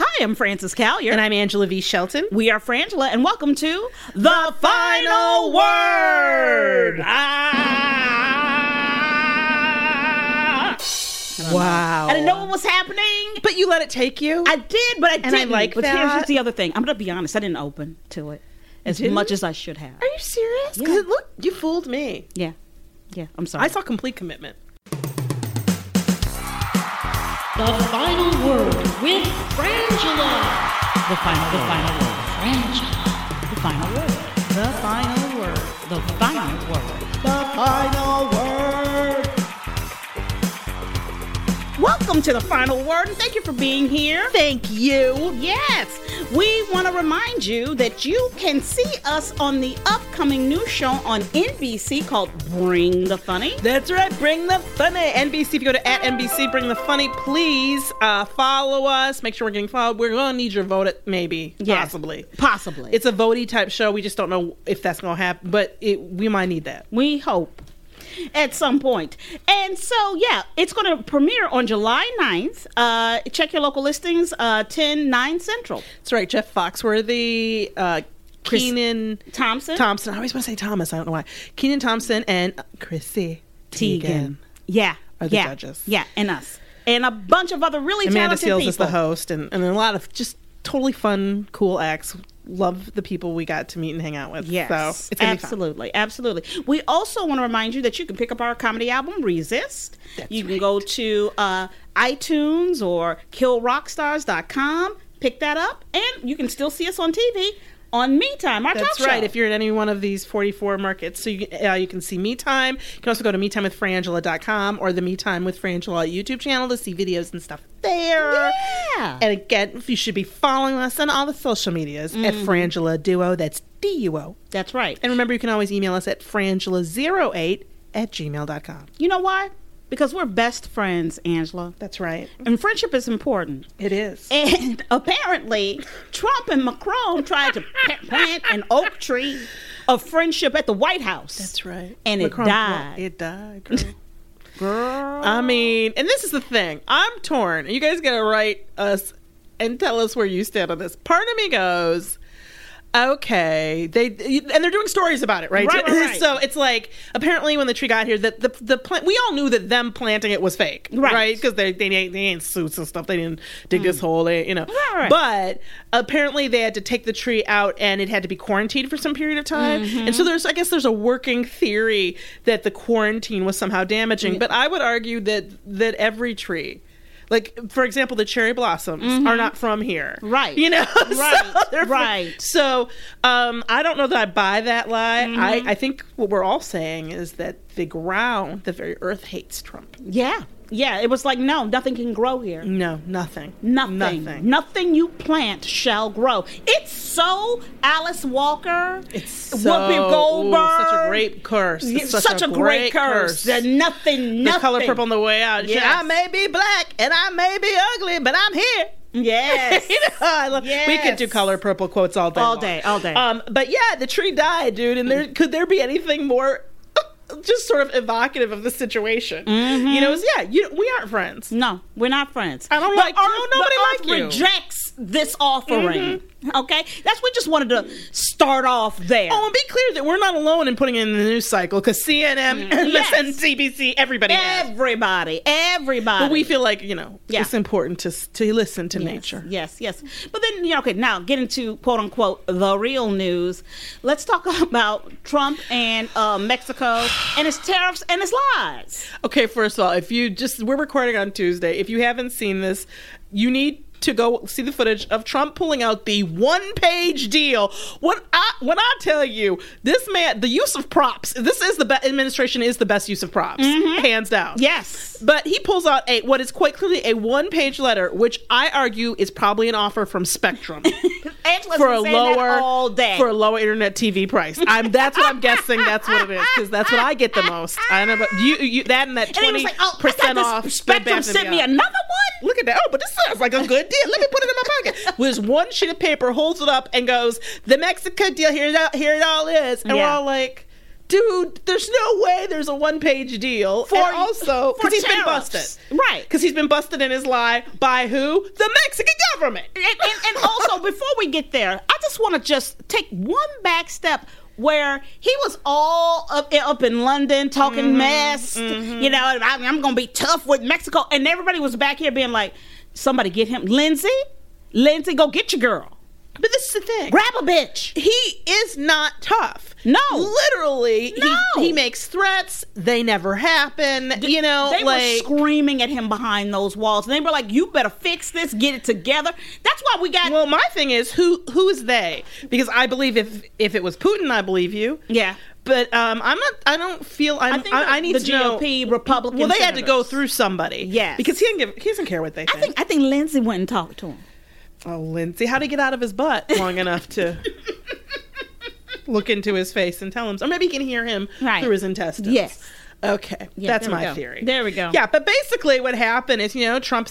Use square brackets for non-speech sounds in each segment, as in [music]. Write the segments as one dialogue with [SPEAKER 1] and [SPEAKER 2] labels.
[SPEAKER 1] Hi, I'm Frances Callier.
[SPEAKER 2] And I'm Angela V. Shelton.
[SPEAKER 1] we are Frangela, and welcome to The Final Word. Ah.
[SPEAKER 2] Wow.
[SPEAKER 1] I didn't know what was happening.
[SPEAKER 2] But you let it take you?
[SPEAKER 1] I did, but I didn't.
[SPEAKER 2] like
[SPEAKER 1] but here's
[SPEAKER 2] that.
[SPEAKER 1] just the other thing. I'm going to be honest. I didn't open to it as much as I should have.
[SPEAKER 2] Are you serious? Because
[SPEAKER 1] Yeah.
[SPEAKER 2] look, you fooled me.
[SPEAKER 1] Yeah. Yeah, I'm sorry.
[SPEAKER 2] I saw complete commitment.
[SPEAKER 3] The final word with Frangela.
[SPEAKER 1] the final, the final word.
[SPEAKER 3] Frangela.
[SPEAKER 1] The final word. The final word. The final word. The final word. Welcome to the final word, and thank you for being here.
[SPEAKER 2] Thank you.
[SPEAKER 1] Yes, we want to remind you that you can see us on the upcoming new show on NBC called Bring the Funny.
[SPEAKER 2] That's right. Bring the funny. NBC. If you go to at NBC, bring the funny. Please uh, follow us. Make sure we're getting followed. We're going to need your vote. At, maybe,
[SPEAKER 1] Yes.
[SPEAKER 2] possibly.
[SPEAKER 1] Possibly.
[SPEAKER 2] It's a votey type show. We just don't know if that's going to happen, but it, we might need that.
[SPEAKER 1] we hope at some point. And so, yeah, it's going to premiere on July 9th. Uh, check your local listings, uh, 10, 9 Central.
[SPEAKER 2] That's right. Jeff Foxworthy, uh, Kenan
[SPEAKER 1] Thompson.
[SPEAKER 2] Thompson. I always want to say Thomas. I don't know why. Kenan Thompson and Chrissy Teigen.
[SPEAKER 1] Yeah.
[SPEAKER 2] Are the
[SPEAKER 1] yeah,
[SPEAKER 2] judges.
[SPEAKER 1] Yeah, and us. And a bunch of other really
[SPEAKER 2] Amanda
[SPEAKER 1] talented
[SPEAKER 2] Seales
[SPEAKER 1] people.
[SPEAKER 2] is the host, and, and a lot of just totally fun, cool acts. Love the people we got to meet and hang out with.
[SPEAKER 1] Yes,
[SPEAKER 2] so it's gonna be fun.
[SPEAKER 1] absolutely, absolutely. We also want to remind you that you can pick up our comedy album Resist. you can go to uh, iTunes or killrockstars.com, pick that up, and you can still see us on TV on Me Time, our
[SPEAKER 2] That's right.
[SPEAKER 1] show.
[SPEAKER 2] If you're in any one of these 44 markets, so you, can- uh, you can see Me Time. You can also go to MeTimeWithFrangela.com or the Me Time with Frangela YouTube channel to see videos and stuff there.
[SPEAKER 1] Yeah.
[SPEAKER 2] And again, you should be following us on all the social medias at
[SPEAKER 1] Mm-hmm.
[SPEAKER 2] Frangela Duo. That's D U O.
[SPEAKER 1] That's right.
[SPEAKER 2] And remember, you can always email us at frangela08 at gmail.com.
[SPEAKER 1] You know why? Because we're best friends, Angela.
[SPEAKER 2] That's right.
[SPEAKER 1] And friendship is important.
[SPEAKER 2] It is.
[SPEAKER 1] And [laughs] apparently, Trump and Macron tried to plant an oak tree of friendship at the White House.
[SPEAKER 2] That's right.
[SPEAKER 1] And it died.
[SPEAKER 2] It died, [laughs] girl. girl. I mean, and this is the thing. I'm torn. You guys got to write us and tell us where you stand on this. Part of me goes, okay, they and they're doing stories about it, right?
[SPEAKER 1] Right, right, right.
[SPEAKER 2] so it's like apparently when the tree got here, that the the plant we all knew that them planting it was fake,
[SPEAKER 1] Right.
[SPEAKER 2] right? Because they they ain't they ain't suits and stuff. They didn't dig this hole, they, you know.
[SPEAKER 1] Mm. Right, right.
[SPEAKER 2] But apparently they had to take the tree out and it had to be quarantined for some period of time.
[SPEAKER 1] Mm-hmm.
[SPEAKER 2] And so there's I guess there's a working theory that the quarantine was somehow damaging. But I would argue that that every tree like for example the cherry blossoms are not from here
[SPEAKER 1] Mm-hmm. Right.
[SPEAKER 2] you know [laughs] So
[SPEAKER 1] Right,
[SPEAKER 2] from-
[SPEAKER 1] right.
[SPEAKER 2] so um i don't know that i buy that lie
[SPEAKER 1] Mm-hmm.
[SPEAKER 2] I, I think what we're all saying is that the ground the very earth hates trump
[SPEAKER 1] Yeah. Yeah. It was like, no, nothing can grow here.
[SPEAKER 2] no nothing
[SPEAKER 1] Nothing.
[SPEAKER 2] nothing
[SPEAKER 1] Nothing you plant shall grow. It's so Alice Walker.
[SPEAKER 2] it's so
[SPEAKER 1] Whoopi
[SPEAKER 2] ooh,
[SPEAKER 1] Goldberg.
[SPEAKER 2] such a great curse
[SPEAKER 1] It's
[SPEAKER 2] It's
[SPEAKER 1] such, a great curse. That nothing, nothing.
[SPEAKER 2] the color purple on the way out
[SPEAKER 1] Yes.
[SPEAKER 2] i may be black and i may be ugly but i'm here
[SPEAKER 1] Yes. [laughs]
[SPEAKER 2] you know, love, we could do color purple quotes all day
[SPEAKER 1] All
[SPEAKER 2] long.
[SPEAKER 1] day, all day.
[SPEAKER 2] um but yeah the tree died dude and there could there be anything more just sort of evocative of the situation.
[SPEAKER 1] Mm-hmm.
[SPEAKER 2] You know, it's, yeah, you, we aren't friends.
[SPEAKER 1] No, we're not friends.
[SPEAKER 2] I don't like you.
[SPEAKER 1] Earth-
[SPEAKER 2] Nobody
[SPEAKER 1] the
[SPEAKER 2] like you.
[SPEAKER 1] Rejects this offering. Okay, that's we just wanted to start off there.
[SPEAKER 2] Oh, and be clear that we're not alone in putting it in the news cycle because CNN,
[SPEAKER 1] Mm. [laughs] Yes.
[SPEAKER 2] CBC, everybody has.
[SPEAKER 1] everybody, everybody.
[SPEAKER 2] But we feel like you know
[SPEAKER 1] Yeah.
[SPEAKER 2] it's important to to listen to nature.
[SPEAKER 1] Yes, yes. But then, you know, okay, now get into quote unquote the real news. Let's talk [laughs] about Trump and uh, Mexico and his tariffs and his lies.
[SPEAKER 2] Okay, first of all, if you just we're recording on Tuesday. If you haven't seen this, you need to go see the footage of Trump pulling out the one-page deal. When I when I tell you this man, the use of props. This is the best administration is the best use of props, mm-hmm. hands down.
[SPEAKER 1] Yes.
[SPEAKER 2] But he pulls out a what is quite clearly a one-page letter, which I argue is probably an offer from Spectrum [laughs]
[SPEAKER 1] Angela's
[SPEAKER 2] for a lower
[SPEAKER 1] all day.
[SPEAKER 2] for a lower internet TV price. I'm that's what I'm guessing. That's what it is because that's what I get the most. I know about you. You that and that twenty
[SPEAKER 1] like, "Oh,
[SPEAKER 2] percent off.
[SPEAKER 1] Spectrum sent me another one."
[SPEAKER 2] Look at that. Oh, but this sounds like a good deal. Let me put it in my pocket. With one sheet of paper, holds it up, and goes, "The Mexico deal. Here it all, here it all is." And we're all like. Dude, there's no way there's a one-page deal.
[SPEAKER 1] For-
[SPEAKER 2] and also, because he's been busted,
[SPEAKER 1] Right.
[SPEAKER 2] Because he's been busted in his lie by who? The Mexican government.
[SPEAKER 1] and, and, and also [laughs] before we get there i just want to just take one back step where he was all up, up in london talking
[SPEAKER 2] Mm-hmm.
[SPEAKER 1] mess you know I, i'm gonna be tough with mexico and everybody was back here being like somebody get him lindsey lindsey go get your girl
[SPEAKER 2] But this is the thing.
[SPEAKER 1] grab a bitch
[SPEAKER 2] he is not tough.
[SPEAKER 1] No.
[SPEAKER 2] literally.
[SPEAKER 1] No.
[SPEAKER 2] he, he makes threats. They never happen. You know,
[SPEAKER 1] they
[SPEAKER 2] like
[SPEAKER 1] were screaming at him behind those walls and they were like you better fix this get it together that's why we got
[SPEAKER 2] Well, my thing is who who is they? Because I believe if if it was Putin, I believe you.
[SPEAKER 1] yeah
[SPEAKER 2] But um, I'm not. I don't feel. I'm, I,
[SPEAKER 1] think
[SPEAKER 2] I,
[SPEAKER 1] the-
[SPEAKER 2] need
[SPEAKER 1] the
[SPEAKER 2] to know.
[SPEAKER 1] GOP Republican
[SPEAKER 2] Well, they had to go through somebody.
[SPEAKER 1] Yes.
[SPEAKER 2] because he didn't give. He doesn't care what they think.
[SPEAKER 1] i think i think lindsey went and talked to him
[SPEAKER 2] oh, Lindsey, how to get out of his butt long enough to [laughs] look into his face and tell him, or maybe he can hear him
[SPEAKER 1] Right.
[SPEAKER 2] through his intestines.
[SPEAKER 1] Yes.
[SPEAKER 2] Okay,
[SPEAKER 1] Yeah,
[SPEAKER 2] that's my
[SPEAKER 1] go.
[SPEAKER 2] theory.
[SPEAKER 1] There we go.
[SPEAKER 2] Yeah, but basically, what happened is, you know, Trump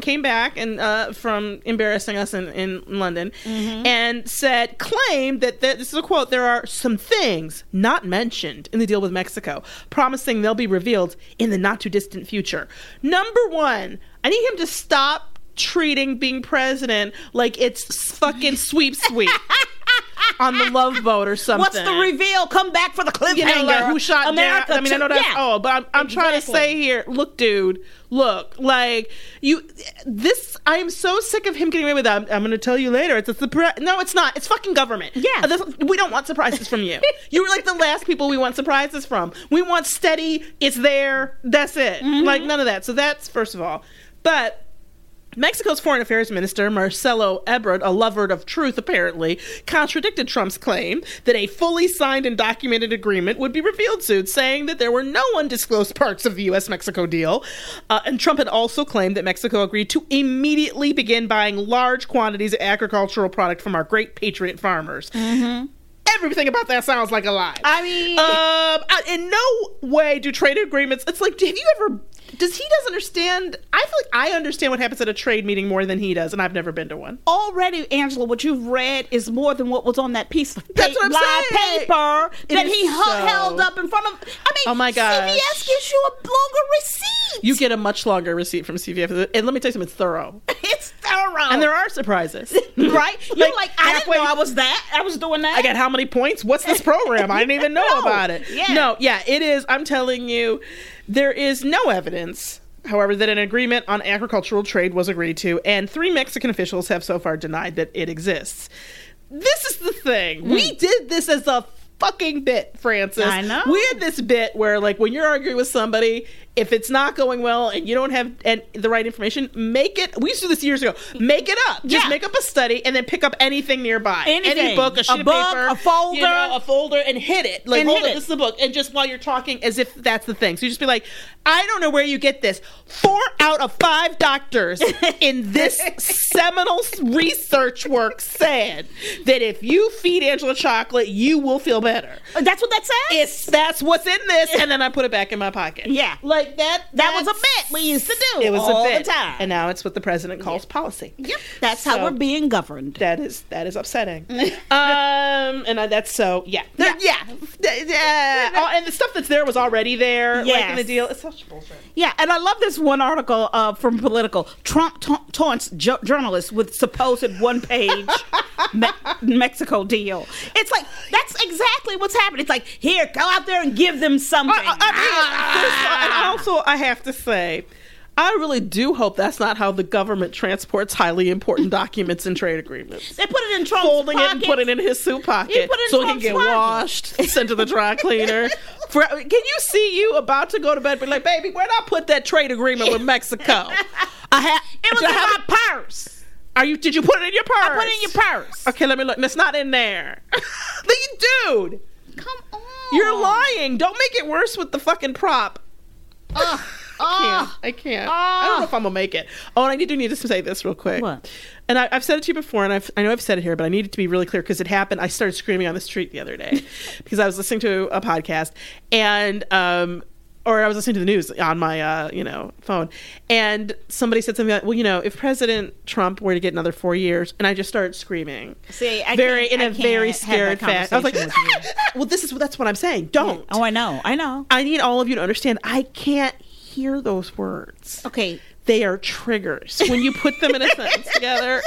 [SPEAKER 2] came back and uh, from embarrassing us in, in London,
[SPEAKER 1] Mm-hmm.
[SPEAKER 2] and said, claimed that there, this is a quote: "There are some things not mentioned in the deal with Mexico, promising they'll be revealed in the not too distant future." Number one, I need him to stop treating being president like it's fucking sweep sweep. On the love boat or something.
[SPEAKER 1] What's the reveal? Come back for the cliffhanger.
[SPEAKER 2] You know, like who shot
[SPEAKER 1] America?
[SPEAKER 2] America? I mean, I know that's
[SPEAKER 1] yeah.
[SPEAKER 2] oh, but I'm, I'm trying to say here, look, dude, look, like you, this. I am so sick of him getting away with that. I'm, I'm going to tell you later. It's a surprise. No, it's not. It's fucking government.
[SPEAKER 1] Yeah.
[SPEAKER 2] Uh, this- we don't want surprises from you. [laughs] you were like the last people we want surprises from. We want steady. It's there. That's it.
[SPEAKER 1] Mm-hmm.
[SPEAKER 2] Like none of that. So that's first of all, but. Mexico's Foreign Affairs Minister Marcelo Ebrard, a lover of truth apparently, contradicted Trump's claim that a fully signed and documented agreement would be revealed soon, saying that there were no undisclosed parts of the U.S. Mexico deal. Uh, and Trump had also claimed that Mexico agreed to immediately begin buying large quantities of agricultural product from our great patriot farmers. Everything about that sounds like a lie.
[SPEAKER 1] I mean,
[SPEAKER 2] Um, I- in no way do trade agreements. It's like, have you ever? Does he doesn't understand? I feel like I understand what happens at a trade meeting more than he does, and I've never been to one.
[SPEAKER 1] already, Angela, what you've read is more than what was on that piece of
[SPEAKER 2] That's what I'm
[SPEAKER 1] live
[SPEAKER 2] saying.
[SPEAKER 1] paper
[SPEAKER 2] It
[SPEAKER 1] that he
[SPEAKER 2] so-
[SPEAKER 1] held up in front of. I mean,
[SPEAKER 2] Oh my god
[SPEAKER 1] CVS gives you a longer receipt.
[SPEAKER 2] You get a much longer receipt from CVS, and let me tell you something. It's thorough, [laughs]
[SPEAKER 1] it's thorough,
[SPEAKER 2] and there are surprises. [laughs]
[SPEAKER 1] right. [laughs] You're
[SPEAKER 2] Like,
[SPEAKER 1] like, I didn't know I was that. I was doing that.
[SPEAKER 2] I got how many points? What's this program? I didn't even know
[SPEAKER 1] No.
[SPEAKER 2] about it.
[SPEAKER 1] Yeah.
[SPEAKER 2] No, yeah, it is. I'm telling you, there is no evidence, however, that an agreement on agricultural trade was agreed to, and three Mexican officials have so far denied that it exists. This is the thing. We hmm. did this as a fucking bit, Frances.
[SPEAKER 1] I know.
[SPEAKER 2] We had this bit where, like, when you're arguing with somebody, if it's not going well and you don't have and the right information, make it. We used to do this years ago. Make it up. Just
[SPEAKER 1] Yeah.
[SPEAKER 2] make up a study and then pick up anything nearby. Any
[SPEAKER 1] Anything.
[SPEAKER 2] book, a
[SPEAKER 1] A
[SPEAKER 2] sheet of
[SPEAKER 1] book,
[SPEAKER 2] paper,
[SPEAKER 1] a folder.
[SPEAKER 2] you know, a folder, and hit it. Like, hold it. This is the book, and just while you're talking, as if that's the thing. So you just be like, I don't know where you get this. Four out of five doctors [laughs] in this seminal research work said that if you feed Angela chocolate, you will feel better.
[SPEAKER 1] That's what that says.
[SPEAKER 2] It's that's what's in this, and then I put it back in my pocket.
[SPEAKER 1] Yeah.
[SPEAKER 2] like that.
[SPEAKER 1] that was a bit we used to do.
[SPEAKER 2] It was
[SPEAKER 1] all
[SPEAKER 2] a bit,
[SPEAKER 1] the time.
[SPEAKER 2] and now it's what the president calls policy.
[SPEAKER 1] yep, that's how we're being governed.
[SPEAKER 2] That is that is upsetting. [laughs] um, and I, that's so yeah yeah yeah, yeah. Oh, and the stuff that's there was already there. like in the deal. It's such bullshit.
[SPEAKER 1] Yeah, and I love this one article uh, from Politico. Trump ta- taunts jo- journalists with supposed one-page [laughs] Me- Mexico deal. It's like that's exactly what's happening. It's like here, go out there and give them something.
[SPEAKER 2] I, I mean, ah. this- and also I have to say. I really do hope that's not how the government transports highly important documents and trade agreements.
[SPEAKER 1] they put it in Trump's
[SPEAKER 2] Folding it and put it in his suit pocket
[SPEAKER 1] He put it in
[SPEAKER 2] so it can get
[SPEAKER 1] pocket.
[SPEAKER 2] washed, sent to the dry [laughs] cleaner. For, can you see you about to go to bed, be like, baby, where'd I put that trade agreement with Mexico? I [laughs] have.
[SPEAKER 1] It was in my purse.
[SPEAKER 2] Are you? Did you put it in your purse?
[SPEAKER 1] I put it in your purse.
[SPEAKER 2] Okay, let me look. It's not in there. [laughs] Dude,
[SPEAKER 1] Come on.
[SPEAKER 2] you're lying. Don't make it worse with the fucking prop.
[SPEAKER 1] Ugh. [laughs]
[SPEAKER 2] I can't. I can't. I don't know if I'm gonna make it. Oh, and I do need to say this real quick.
[SPEAKER 1] What?
[SPEAKER 2] And I, I've said it to you before, and I've, I know I've said it here, but I need it to be really clear because it happened. I started screaming on the street the other day [laughs] because I was listening to a podcast, and um, or I was listening to the news on my uh, you know phone, and somebody said something like, "Well, you know, if President Trump were to get another four years," and I just started screaming.
[SPEAKER 1] See, I
[SPEAKER 2] very in
[SPEAKER 1] I
[SPEAKER 2] a very scared fashion. I was like,
[SPEAKER 1] conversation with you. [laughs]
[SPEAKER 2] "Well, this is that's what I'm saying. Don't."
[SPEAKER 1] Oh, I know. I know.
[SPEAKER 2] I need all of you to understand. I can't hear those words.
[SPEAKER 1] Okay.
[SPEAKER 2] They are triggers when you put them in a sentence [laughs] together.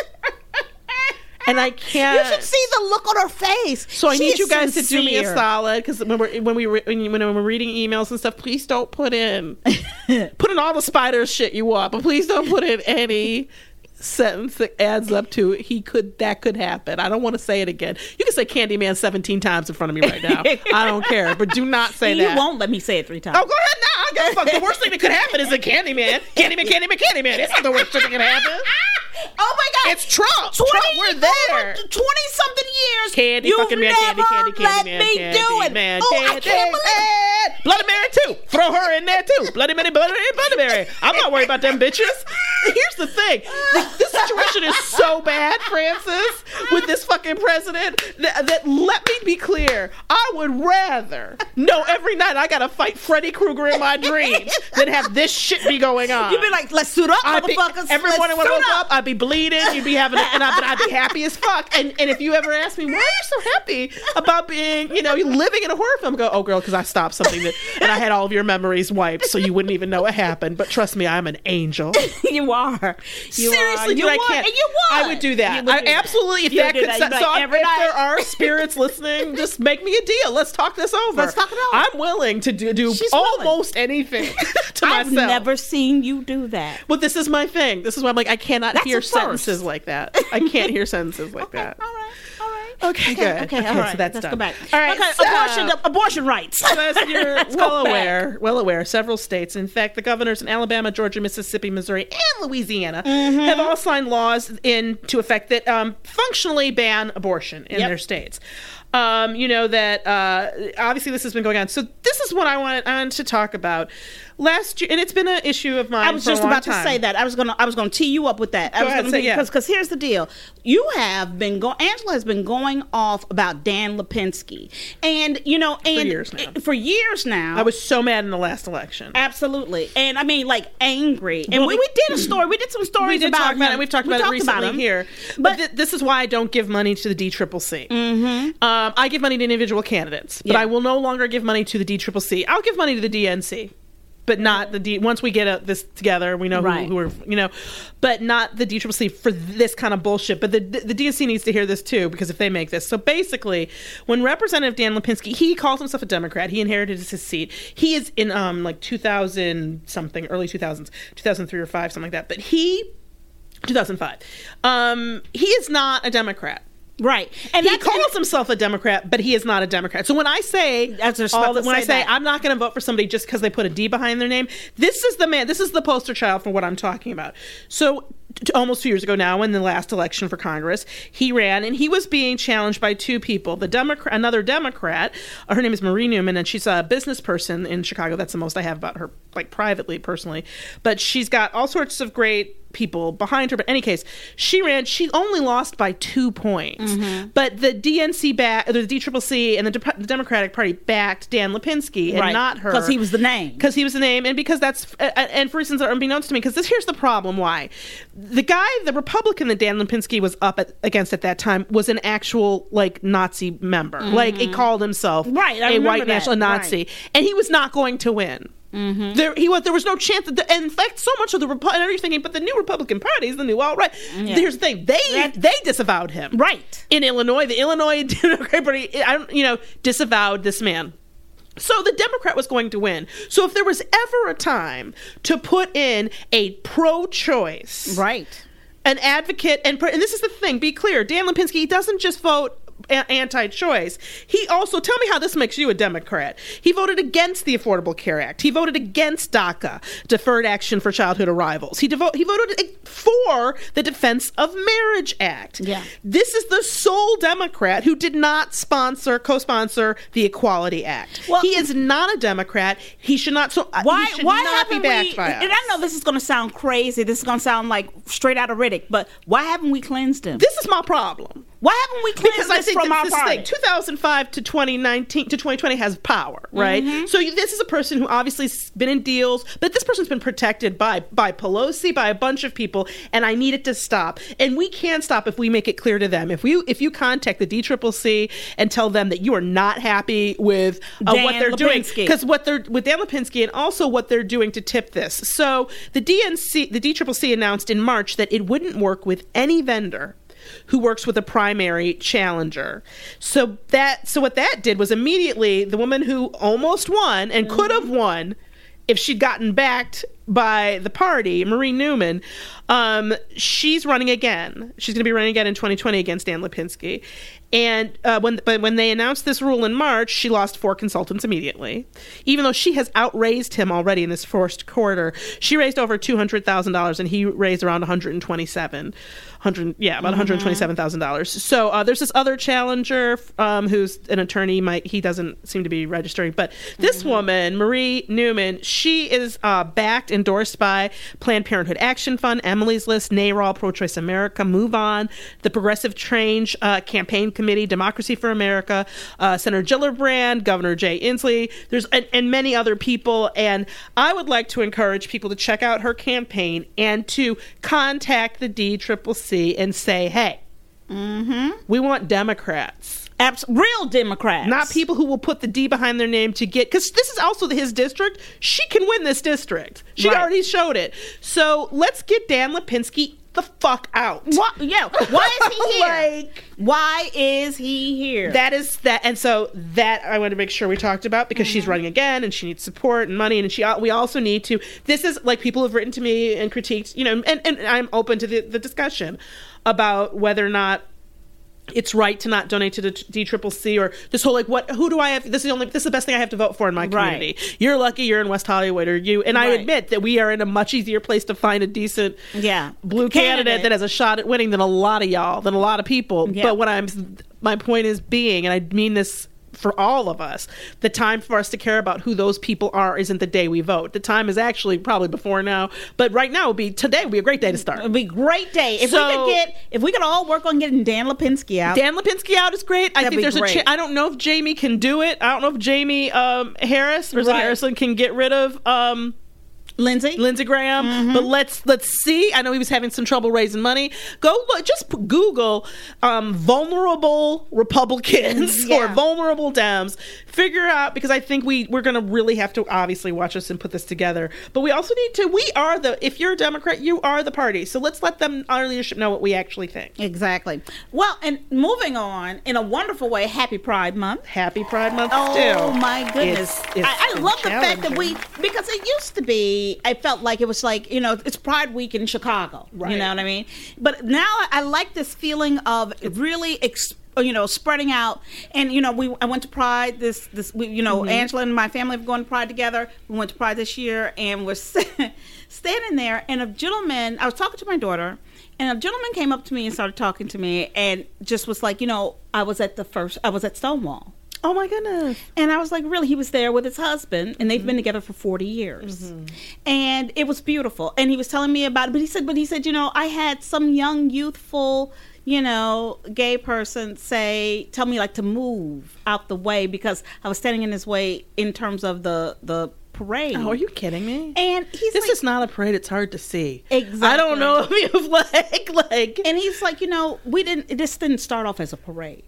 [SPEAKER 2] And I can't.
[SPEAKER 1] You should see the look on her face.
[SPEAKER 2] So I
[SPEAKER 1] She
[SPEAKER 2] need you guys to do me a solid because when we're when we re- when, when we're reading emails and stuff, please don't put in [laughs] put in all the spider shit you want, but please don't put in any sentence that adds up to he could that could happen. I don't want to say it again. You can say Candyman seventeen times in front of me right now. [laughs] I don't care, but do not say
[SPEAKER 1] You
[SPEAKER 2] that.
[SPEAKER 1] You won't let me say it three oh, times.
[SPEAKER 2] Oh, go ahead now. I give a fuck. The worst thing that could happen is a Candyman. Candyman, Candyman, Candyman. It's not the worst thing that can happen.
[SPEAKER 1] Oh my God!
[SPEAKER 2] It's Trump.
[SPEAKER 1] 20,
[SPEAKER 2] Trump, we're there.
[SPEAKER 1] Twenty something years.
[SPEAKER 2] Candy,
[SPEAKER 1] You've
[SPEAKER 2] fucking man,
[SPEAKER 1] never
[SPEAKER 2] candy, candy,
[SPEAKER 1] let
[SPEAKER 2] man,
[SPEAKER 1] me
[SPEAKER 2] candy,
[SPEAKER 1] do it.
[SPEAKER 2] man,
[SPEAKER 1] oh, I can't believe.
[SPEAKER 2] man. Bloody Mary too. Throw her in there too. Bloody Mary, Bloody Mary, Bloody Mary. I'm not worried about them bitches. Here's the thing: the, the situation is so bad, Frances, with this fucking president. That, that let me be clear: I would rather know every night I gotta fight Freddy Krueger in my dreams than have this shit be going on. [laughs]
[SPEAKER 1] You'd be like, let's suit up,
[SPEAKER 2] I'd be,
[SPEAKER 1] motherfuckers.
[SPEAKER 2] every
[SPEAKER 1] Let's
[SPEAKER 2] morning when I
[SPEAKER 1] suit
[SPEAKER 2] woke up, I'd be bleeding. You'd be having, a, and I, I'd be happy as fuck. And and if you ever ask me why are you so happy about being, you know, living in a horror film, go, oh girl, because I stopped something that, and I had all of your memories wiped, so you wouldn't even know it happened. But trust me, I'm an angel. [laughs]
[SPEAKER 1] you are. You
[SPEAKER 2] Seriously,
[SPEAKER 1] are. you
[SPEAKER 2] I
[SPEAKER 1] would,
[SPEAKER 2] can't.
[SPEAKER 1] And you would.
[SPEAKER 2] I would do that.
[SPEAKER 1] Would
[SPEAKER 2] I
[SPEAKER 1] do that.
[SPEAKER 2] absolutely. If
[SPEAKER 1] You
[SPEAKER 2] that could,
[SPEAKER 1] that.
[SPEAKER 2] so,
[SPEAKER 1] like,
[SPEAKER 2] if
[SPEAKER 1] night-
[SPEAKER 2] there are spirits listening, [laughs] just make me a deal. Let's talk this over.
[SPEAKER 1] Let's talk it over.
[SPEAKER 2] I'm willing to do, do
[SPEAKER 1] She's willing.
[SPEAKER 2] almost anything [laughs] to
[SPEAKER 1] I've
[SPEAKER 2] myself.
[SPEAKER 1] never seen you do that.
[SPEAKER 2] But this is my thing. This is why I'm like, I cannot
[SPEAKER 1] That's
[SPEAKER 2] hear. Sentences like that. I can't hear sentences like [laughs] that.
[SPEAKER 1] All right. All right.
[SPEAKER 2] Okay, good.
[SPEAKER 1] Okay. All right.
[SPEAKER 2] so that's
[SPEAKER 1] Let's
[SPEAKER 2] done.
[SPEAKER 1] go back.
[SPEAKER 2] All right,
[SPEAKER 1] Okay.
[SPEAKER 2] so-
[SPEAKER 1] abortion. Abortion rights.
[SPEAKER 2] As [laughs] you're well aware, well aware, several states, in fact, the governors in Alabama, Georgia, Mississippi, Missouri, and Louisiana
[SPEAKER 1] Mm-hmm.
[SPEAKER 2] have all signed laws into effect that um, functionally ban abortion in
[SPEAKER 1] Yep.
[SPEAKER 2] their states. Um, you know that uh, obviously this has been going on. So this is what I wanted, I wanted to talk about last year, and it's been an issue of mine.
[SPEAKER 1] I was
[SPEAKER 2] for
[SPEAKER 1] just about
[SPEAKER 2] time.
[SPEAKER 1] to say that. I was gonna. I was gonna tee you up with that. I
[SPEAKER 2] Go
[SPEAKER 1] was
[SPEAKER 2] ahead,
[SPEAKER 1] gonna
[SPEAKER 2] say-
[SPEAKER 1] be,
[SPEAKER 2] yeah.
[SPEAKER 1] because because here's the deal. You have been going. Angela has been going off about Dan Lipinski, and you know, and
[SPEAKER 2] years now.
[SPEAKER 1] for years now.
[SPEAKER 2] I was so mad in the last election.
[SPEAKER 1] Absolutely, and I mean, like angry. And
[SPEAKER 2] Well,
[SPEAKER 1] we, we did a story. We did some stories
[SPEAKER 2] we did
[SPEAKER 1] about
[SPEAKER 2] talk about
[SPEAKER 1] him.
[SPEAKER 2] it. We've talked
[SPEAKER 1] We
[SPEAKER 2] about it
[SPEAKER 1] talked
[SPEAKER 2] recently
[SPEAKER 1] him.
[SPEAKER 2] here. But,
[SPEAKER 1] But-
[SPEAKER 2] th- this is why I don't give money to the DCCC. Mm-hmm. Um, I give money to individual candidates, but
[SPEAKER 1] Yeah.
[SPEAKER 2] I will no longer give money to the DCCC. I'll give money to the DNC. But not the D. Once we get uh this together, we know
[SPEAKER 1] Right.
[SPEAKER 2] who, who are, you know, but not the DCCC for this kind of bullshit. But the the DNC needs to hear this too because if they make this, so basically, when Representative Dan Lipinski, he calls himself a Democrat. He inherited his seat. He is in um like 2000 something, early 2000s, 2003 or five, something like that. But he 2005. Um, he is not a Democrat.
[SPEAKER 1] Right? And
[SPEAKER 2] He
[SPEAKER 1] that's
[SPEAKER 2] calls himself a Democrat, but he is not a Democrat. So when I say
[SPEAKER 1] just
[SPEAKER 2] all
[SPEAKER 1] to
[SPEAKER 2] when I
[SPEAKER 1] say
[SPEAKER 2] say
[SPEAKER 1] that.
[SPEAKER 2] I'm not going to vote for somebody just because they put a D behind their name, this is the man. This is the poster child for what I'm talking about. So. t- Almost two years ago now, in the last election for Congress, he ran and he was being challenged by two people. The Democrat, another Democrat, uh, her name is Marie Newman, and she's a business person in Chicago. That's the most I have about her, like privately, personally. But she's got all sorts of great people behind her. But in any case, she ran. She only lost by two points.
[SPEAKER 1] Mm-hmm.
[SPEAKER 2] But the DNC back, the DCCC, and the, Dep- the Democratic Party backed Dan Lipinski and
[SPEAKER 1] Right.
[SPEAKER 2] not her
[SPEAKER 1] 'Cause he was the name.
[SPEAKER 2] Because he was the name, and because that's uh, and for reasons that are unbeknownst to me. Because this here's the problem: why the guy, the Republican that Dan Lipinski was up at, against at that time, was an actual like Nazi member. Like he called himself
[SPEAKER 1] Mm-hmm. Right, I
[SPEAKER 2] a white
[SPEAKER 1] that.
[SPEAKER 2] national Nazi,
[SPEAKER 1] Right.
[SPEAKER 2] and he was not going to win.
[SPEAKER 1] Mm-hmm.
[SPEAKER 2] There, he was. There was no chance that. The, in fact, so much of the Repu- and you're thinking, but the new Republican Party is the new alt right. Here's the thing: they they disavowed him.
[SPEAKER 1] Right.
[SPEAKER 2] in Illinois, the Illinois [laughs] Democratic Party, I don't, you know, disavowed this man. So the Democrat was going to win. So if there was ever a time to put in a pro-choice,
[SPEAKER 1] Right.
[SPEAKER 2] an advocate, and, and this is the thing, be clear, Dan Lipinski he doesn't just vote anti-choice. He also tell me how this makes you a Democrat. He voted against the Affordable Care Act. He voted against DACA, Deferred Action for Childhood Arrivals. He devo- he voted for the Defense of Marriage Act.
[SPEAKER 1] Yeah.
[SPEAKER 2] This is the sole Democrat who did not sponsor, co-sponsor the Equality Act.
[SPEAKER 1] Well-
[SPEAKER 2] he is not a Democrat. He should not. So uh,
[SPEAKER 1] Why?
[SPEAKER 2] He should
[SPEAKER 1] why
[SPEAKER 2] not be backed
[SPEAKER 1] we?
[SPEAKER 2] by us.
[SPEAKER 1] And I know this is going to sound crazy. This is going to sound like straight out of Riddick. But why haven't we cleansed him?
[SPEAKER 2] This is my problem.
[SPEAKER 1] Why haven't we cleansed
[SPEAKER 2] because I
[SPEAKER 1] this
[SPEAKER 2] think
[SPEAKER 1] from our
[SPEAKER 2] this
[SPEAKER 1] party?
[SPEAKER 2] thing, 2005 to 2019 to 2020 has power, right?
[SPEAKER 1] Mm-hmm.
[SPEAKER 2] So you- this is a person who obviously has been in deals, but this person's been protected by by Pelosi, by a bunch of people, and I need it to stop. And we can stop if we make it clear to them. If you if you contact the DCCC and tell them that you are not happy with uh, what they're doing, because what they're with Dan Lipinski and also what they're doing to tip this. So the DNC, the DCCC announced in March that it wouldn't work with any vendor who works with a primary challenger. So that so what that did was immediately the woman who almost won and could have won if she'd gotten backed by the party, Marie Newman, um, she's running again. She's going to be running again in 2020 against Dan Lipinski. And uh, when but when they announced this rule in March, she lost four consultants immediately. Even though she has outraised him already in this first quarter, she raised over two hundred thousand dollars, and he raised around one hundred and twenty-seven. Hundred, yeah, about one hundred twenty-seven thousand dollars. So uh, there's this other challenger um, who's an attorney. Mike, he doesn't seem to be registering, but this woman, Marie Newman, she is uh, backed, endorsed by Planned Parenthood Action Fund, Emily's List, NARAL, Pro Choice America, Move On, the Progressive Change uh, Campaign Committee, Democracy for America, uh, Senator Gillibrand, Governor Jay Inslee. There's and, and many other people. And I would like to encourage people to check out her campaign and to contact the DCCC and say, "Hey, mm-hmm. we want Democrats."
[SPEAKER 1] Abs- real Democrats,
[SPEAKER 2] not people who will put the D behind their name to get because this is also his district. She can win this district. She
[SPEAKER 1] Right.
[SPEAKER 2] already showed it. So let's get Dan Lipinski the fuck out.
[SPEAKER 1] What? Yeah. Why is he [laughs] here?
[SPEAKER 2] Like-
[SPEAKER 1] Why is he here?
[SPEAKER 2] That is that, and so that I want to make sure we talked about because she's mm-hmm. running again and she needs support and money, and she we also need to. This is like people have written to me and critiqued, you know, and, and I'm open to the, the discussion about whether or not it's right to not donate to the DCCC or this whole like what who do I have this is the only this is the best thing I have to vote for in my community. You're lucky you're in West Hollywood or you and I
[SPEAKER 1] Right.
[SPEAKER 2] admit that we are in a much easier place to find a decent
[SPEAKER 1] Yeah.
[SPEAKER 2] blue candidate,
[SPEAKER 1] Candidate.
[SPEAKER 2] that has a shot at winning than a lot of y'all, than a lot of people.
[SPEAKER 1] Yeah.
[SPEAKER 2] But what I'm my point is being and I mean this for all of us, the time for us to care about who those people are isn't the day we vote. The time is actually probably before now, but right now would be today would be a great day to start.
[SPEAKER 1] It'd be a great day if we could get if we could all work on getting Dan Lipinski out.
[SPEAKER 2] Dan Lipinski out is great. I think there's a. Cha- I don't know if Jaime can do it. I don't know if Jaime um, Harris or
[SPEAKER 1] Right.
[SPEAKER 2] Harrison can get rid of um,
[SPEAKER 1] Lindsay.
[SPEAKER 2] Lindsey Graham.
[SPEAKER 1] Mm-hmm.
[SPEAKER 2] But let's let's see. I know he was having some trouble raising money. Go look. Just Google um, vulnerable Republicans [laughs] or vulnerable Dems. Figure out because I think we we're gonna really have to obviously watch this and put this together. But we also need to. We are the. If you're a Democrat, you are the party. So let's let them our leadership know what we actually think.
[SPEAKER 1] Exactly. Well, and moving on in a wonderful way. Happy Pride Month.
[SPEAKER 2] Happy Pride Month.
[SPEAKER 1] Oh
[SPEAKER 2] still.
[SPEAKER 1] my goodness!
[SPEAKER 2] It's- it's
[SPEAKER 1] I, I love the fact that we because it used to be. I felt like it was like you know it's Pride Week in Chicago.
[SPEAKER 2] Right.
[SPEAKER 1] You know what I mean? But now I like this feeling of really. Ex- you know, spreading out, and you know, we I went to Pride this this we, you know,
[SPEAKER 2] Mm-hmm.
[SPEAKER 1] Angela and my family have gone to Pride together. We went to Pride this year, and we're [laughs] standing there, and a gentleman. I was talking to my daughter, and a gentleman came up to me and started talking to me, and just was like, you know, I was at the first, I was at Stonewall.
[SPEAKER 2] Oh my goodness.
[SPEAKER 1] And I was like, really? He was there with his husband, and they've been mm-hmm. together for 40 years. Mm-hmm. And it was beautiful. And he was telling me about it, but he said, but he said, you know, I had some young, youthful, you know, gay person say, tell me like to move out the way because I was standing in his way in terms of the the parade.
[SPEAKER 2] Oh, are you kidding me?
[SPEAKER 1] And he's
[SPEAKER 2] this
[SPEAKER 1] like,
[SPEAKER 2] is not a parade. It's hard to see.
[SPEAKER 1] Exactly.
[SPEAKER 2] I don't know [laughs] if you've like like.
[SPEAKER 1] and he's like, you know, we didn't. This didn't start off as a parade.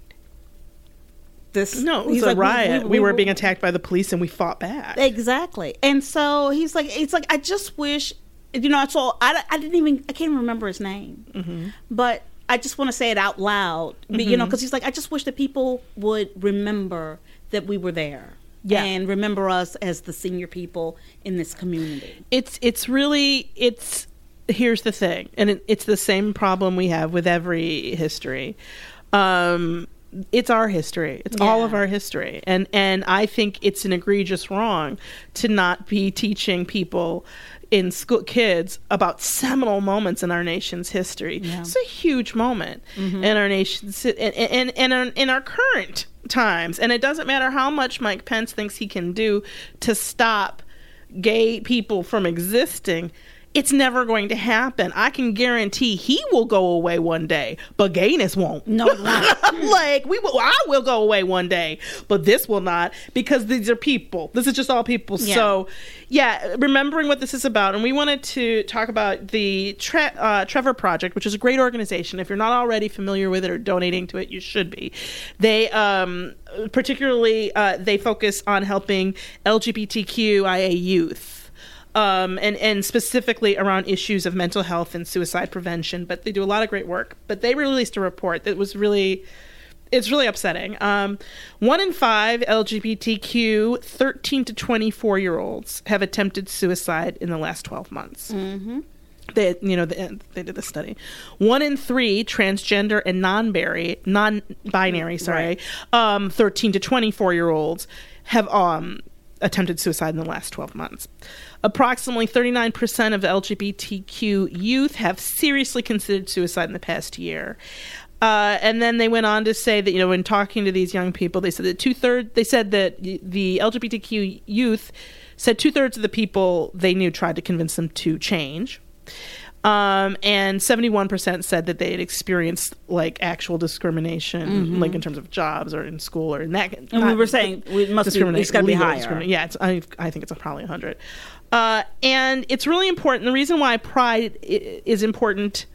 [SPEAKER 1] This
[SPEAKER 2] no, it was
[SPEAKER 1] he's
[SPEAKER 2] a
[SPEAKER 1] like,
[SPEAKER 2] riot. We, were being attacked by the police, and we fought back.
[SPEAKER 1] Exactly. And so he's like, it's like, I just wish, you know, so I, I didn't even, I can't even remember his name,
[SPEAKER 2] Mm-hmm.
[SPEAKER 1] but I just want to say it out loud, but, you know, because he's like, I just wish that people would remember that we were there.
[SPEAKER 2] Yeah.
[SPEAKER 1] And remember us as the senior people in this community.
[SPEAKER 2] it's it's really it's here's the thing and it, it's the same problem we have with every history um it's our history. It's all of our history. And and i think it's an egregious wrong to not be teaching people in school kids about seminal moments in our nation's history. It's a huge moment mm-hmm. in our nation's and and and our, in our current times. And it doesn't matter how much mike pence thinks he can do to stop gay people from existing, it's never going to happen. I can guarantee he will go away one day, but gayness won't.
[SPEAKER 1] No, [laughs]
[SPEAKER 2] like we will, I will go away one day, but this will not because these are people. This is just all people.
[SPEAKER 1] Yeah.
[SPEAKER 2] So, yeah, remembering what this is about, and we wanted to talk about the Tre- uh, Trevor Project, which is a great organization. If you're not already familiar with it or donating to it, you should be. They um, particularly uh, they focus on helping LGBTQIA youth um, and and specifically around issues of mental health and suicide prevention. But they do a lot of great work. But they released a report that was really. It's really upsetting. Um, one in five LGBTQ 13 to 24 year olds have attempted suicide in the last 12 months. Mm-hmm. They, you know, they, they did the study. One in three transgender and non-binary, non-binary, sorry, um, 13 to 24 year olds have um, attempted suicide in the last 12 months. Approximately 39% of LGBTQ youth have seriously considered suicide in the past year. Uh, and then they went on to say that you know, when talking to these young people, they said that two thirds. They said that the LGBTQ youth said two thirds of the people they knew tried to convince them to change. Um, and 71% said that they had experienced like actual discrimination, like in terms of jobs or in school or in that.
[SPEAKER 1] Mm-hmm. And we were saying we must be- it's gotta be higher.
[SPEAKER 2] Yeah, it's, I, I think it's probably 100. Uh, and it's really important. The reason why pride is important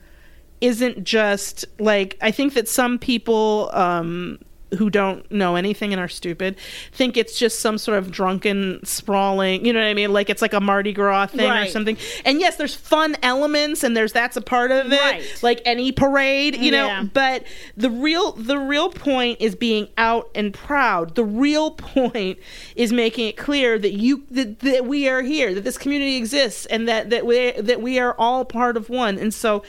[SPEAKER 2] isn't just like I think that some people um, who don't know anything and are stupid think it's just some sort of drunken sprawling. You know what I mean? Like it's like a Mardi Gras thing or something. And yes, there's fun elements and there's that's a part of it,
[SPEAKER 1] Right.
[SPEAKER 2] like any parade. You know, but the real the real point is being out and proud. The real point is making it clear that you that, that we are here, that this community exists, and that that we that we are all part of one. And so.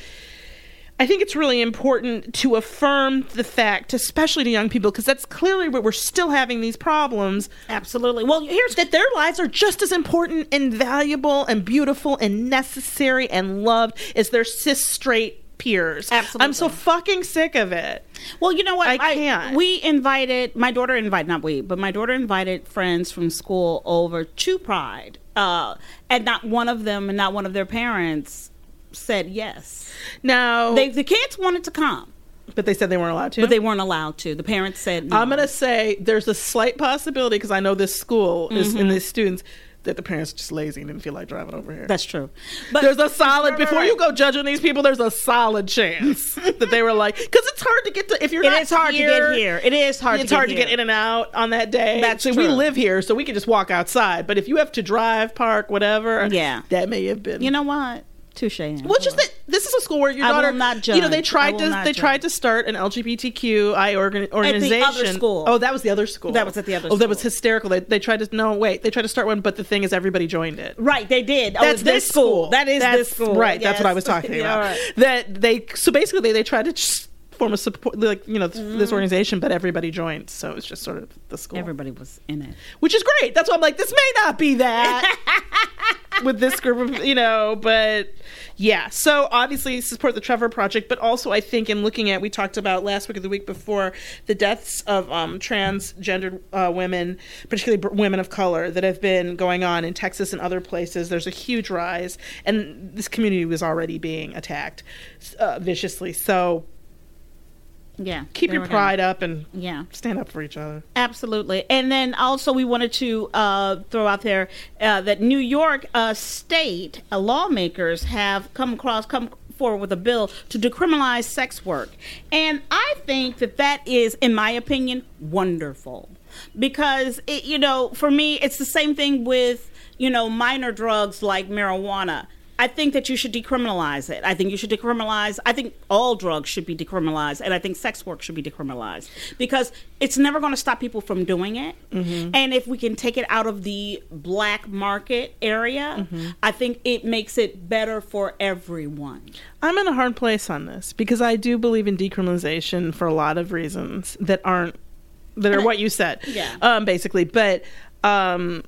[SPEAKER 2] I think it's really important to affirm the fact, especially to young people, because that's clearly where we're still having these problems.
[SPEAKER 1] Absolutely. Well, here's
[SPEAKER 2] That their lives are just as important and valuable and beautiful and necessary and loved as their cis straight peers.
[SPEAKER 1] Absolutely.
[SPEAKER 2] I'm so fucking sick of it.
[SPEAKER 1] Well, you know what?
[SPEAKER 2] I can't.
[SPEAKER 1] we invited my daughter invited not we, but my daughter invited friends from school over to Pride, uh, and not one of them and not one of their parents said yes.
[SPEAKER 2] Now,
[SPEAKER 1] They, the kids wanted to come,
[SPEAKER 2] but they said they weren't allowed to.
[SPEAKER 1] but they weren't allowed to. The parents said no.
[SPEAKER 2] I'm gonna say there's a slight possibility because I know this school is
[SPEAKER 1] Mm-hmm.
[SPEAKER 2] and these students that the parents are just lazy and didn't feel like driving over here.
[SPEAKER 1] That's true. But
[SPEAKER 2] there's a solid
[SPEAKER 1] Right, right,
[SPEAKER 2] before
[SPEAKER 1] right.
[SPEAKER 2] you go judging these people. There's a solid chance [laughs] that they were like because it's hard to get to if you're
[SPEAKER 1] It
[SPEAKER 2] not
[SPEAKER 1] is hard
[SPEAKER 2] here,
[SPEAKER 1] to get here. It is hard.
[SPEAKER 2] it's
[SPEAKER 1] to
[SPEAKER 2] hard
[SPEAKER 1] get
[SPEAKER 2] to get
[SPEAKER 1] here.
[SPEAKER 2] in and out on that day.
[SPEAKER 1] That's
[SPEAKER 2] so we live here, so we can just walk outside. But if you have to drive, park, whatever,
[SPEAKER 1] Yeah.
[SPEAKER 2] that may have been
[SPEAKER 1] You know what? Touche.
[SPEAKER 2] well, just that this is a school where your
[SPEAKER 1] I will
[SPEAKER 2] daughter,
[SPEAKER 1] not
[SPEAKER 2] you know, they.
[SPEAKER 1] I
[SPEAKER 2] tried
[SPEAKER 1] will
[SPEAKER 2] to
[SPEAKER 1] not
[SPEAKER 2] they tried
[SPEAKER 1] judge.
[SPEAKER 2] to start an LGBTQI organ, organization.
[SPEAKER 1] other school.
[SPEAKER 2] Oh, that was the other school.
[SPEAKER 1] That was at the other
[SPEAKER 2] Oh, that was
[SPEAKER 1] school.
[SPEAKER 2] hysterical. They, they tried to no wait, they tried to start one, but the thing is, everybody joined it.
[SPEAKER 1] Right, they did. Oh, it's
[SPEAKER 2] this school.
[SPEAKER 1] That is
[SPEAKER 2] that's,
[SPEAKER 1] this school.
[SPEAKER 2] Right. That's what I
[SPEAKER 1] Yes.
[SPEAKER 2] was [laughs] talking
[SPEAKER 1] Yeah,
[SPEAKER 2] about.
[SPEAKER 1] all right.
[SPEAKER 2] That they so basically they, they tried to just form of support like you know
[SPEAKER 1] Mm-hmm.
[SPEAKER 2] this organization, but everybody joined, so it's just sort of the school,
[SPEAKER 1] Everybody was in it.
[SPEAKER 2] which is great. That's why I'm like, this may not be that. [laughs] with this group of you know, but yeah. So obviously support the Trevor Project, but also I think in looking at we talked about last week or the week before the deaths of um, transgendered uh, women, particularly b- women of color, that have been going on in Texas and other places. There's a huge rise, and this community was already being attacked uh, viciously. So
[SPEAKER 1] Yeah.
[SPEAKER 2] keep your pride up and
[SPEAKER 1] Yeah.
[SPEAKER 2] stand up for each other.
[SPEAKER 1] Absolutely. And then also, we wanted to uh, throw out there uh, that New York uh, State uh, lawmakers have come across, come forward with a bill to decriminalize sex work. And I think that that is, in my opinion, wonderful. Because, it, you know, for me, it's the same thing with, you know, minor drugs like marijuana. I think that you should decriminalize it. I think you should decriminalize. I think all drugs should be decriminalized, and I think sex work should be decriminalized because it's never going to stop people from doing it. And if we can take it out of the black market area, I think it makes it better for everyone.
[SPEAKER 2] I'm in a hard place on this because I do believe in decriminalization for a lot of reasons that aren't that are what you said.
[SPEAKER 1] Yeah.
[SPEAKER 2] Um, basically, but um,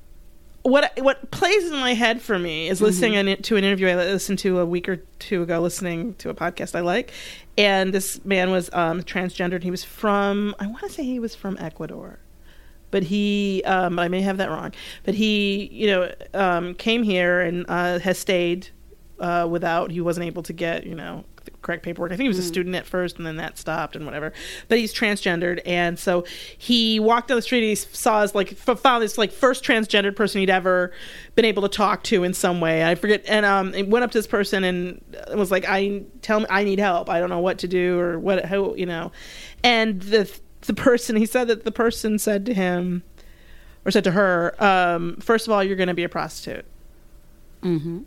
[SPEAKER 2] what what plays in my head for me is listening in, to an interview I listened to a week or two ago, listening to a podcast I like, and this man was um, transgendered. He was from I want to say he was from Ecuador but he um, I may have that wrong. But he, you know, um, came here and uh, has stayed uh, without. He wasn't able to get, you know, the correct paperwork. I think he was a student at first, and then that stopped and whatever. But he's transgendered, and so he walked down the street. And he saw his like f- found this like first transgendered person he'd ever been able to talk to in some way. I forget, and um, he went up to this person and was like, "I tell me, I need help. I don't know what to do or what how you know." And the the person he said that the person said to him or said to her, um, first of all, you're going to be a prostitute. Mm-hmm.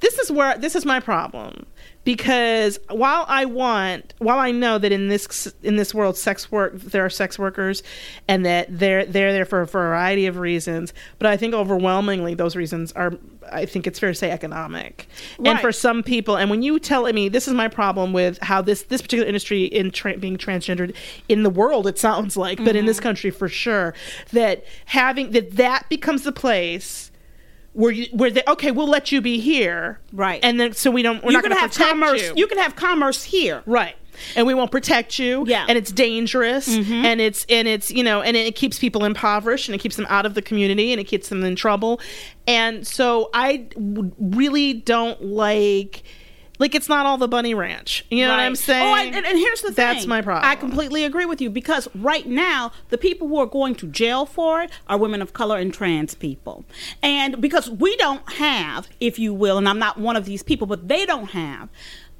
[SPEAKER 2] This is where this is my problem because while I want, while I know that in this in this world, sex work there are sex workers, and that they're they're there for a variety of reasons, but I think overwhelmingly those reasons are, I think it's fair to say, economic. And for some people, and when you tell me this is my problem with how this this particular industry in tra- being transgendered in the world, it sounds like, but in this mm-hmm. country for sure, that having that that becomes the place where you where they okay, we'll let you be here,
[SPEAKER 1] Right.
[SPEAKER 2] And then so we don't we're
[SPEAKER 1] you
[SPEAKER 2] not going to
[SPEAKER 1] have commerce.
[SPEAKER 2] you,
[SPEAKER 1] You can have commerce here.
[SPEAKER 2] right. And we won't protect you,
[SPEAKER 1] Yeah.
[SPEAKER 2] And it's dangerous, mm-hmm. and it's and it's you know, and it keeps people impoverished, and it keeps them out of the community, and it keeps them in trouble. And so I w- really don't like, like it's not all the bunny ranch. You know what I'm saying?
[SPEAKER 1] Oh, I, and, and here's the thing.
[SPEAKER 2] That's my problem.
[SPEAKER 1] I completely agree with you because right now the people who are going to jail for it are women of color and trans people, and because we don't have, if you will, and I'm not one of these people, but they don't have.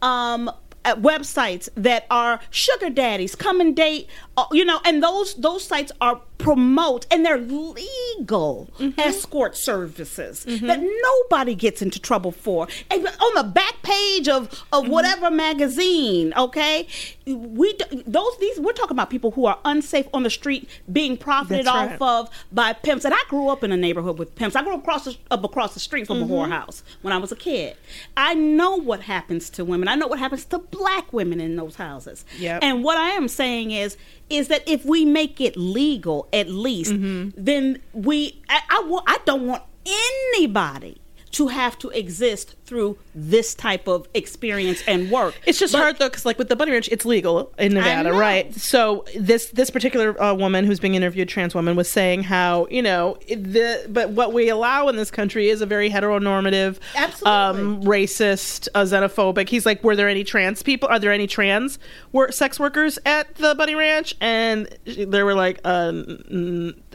[SPEAKER 1] Um, uh, websites that are sugar daddies come and date uh, you know and those those sites are promote and they're legal
[SPEAKER 2] Mm-hmm.
[SPEAKER 1] escort services that nobody gets into trouble for. And on the back page of
[SPEAKER 2] Mm-hmm.
[SPEAKER 1] of whatever magazine okay? We those these we're talking about people who are unsafe on the street being profited off of by pimps. And i grew up in a neighborhood with pimps. I grew up across the, up across the street from
[SPEAKER 2] Mm-hmm.
[SPEAKER 1] a whorehouse when i was a kid. I know what happens to women. I know what happens to black women in those houses.
[SPEAKER 2] Yep.
[SPEAKER 1] and what I am saying is, is that if we make it legal, at least,
[SPEAKER 2] Mm-hmm.
[SPEAKER 1] then we, I, I, I don't want anybody to have to exist through this type of experience and work.
[SPEAKER 2] It's just
[SPEAKER 1] But-
[SPEAKER 2] hard though, because like with the bunny ranch, it's legal in Nevada, right? So this this particular uh, woman who's being interviewed, trans woman, was saying how you know the but what we allow in this country is a very heteronormative,
[SPEAKER 1] Absolutely.
[SPEAKER 2] um, racist, uh, xenophobic. He's like, were there any trans people? Are there any trans wor- sex workers at the bunny ranch? And they were like, uh,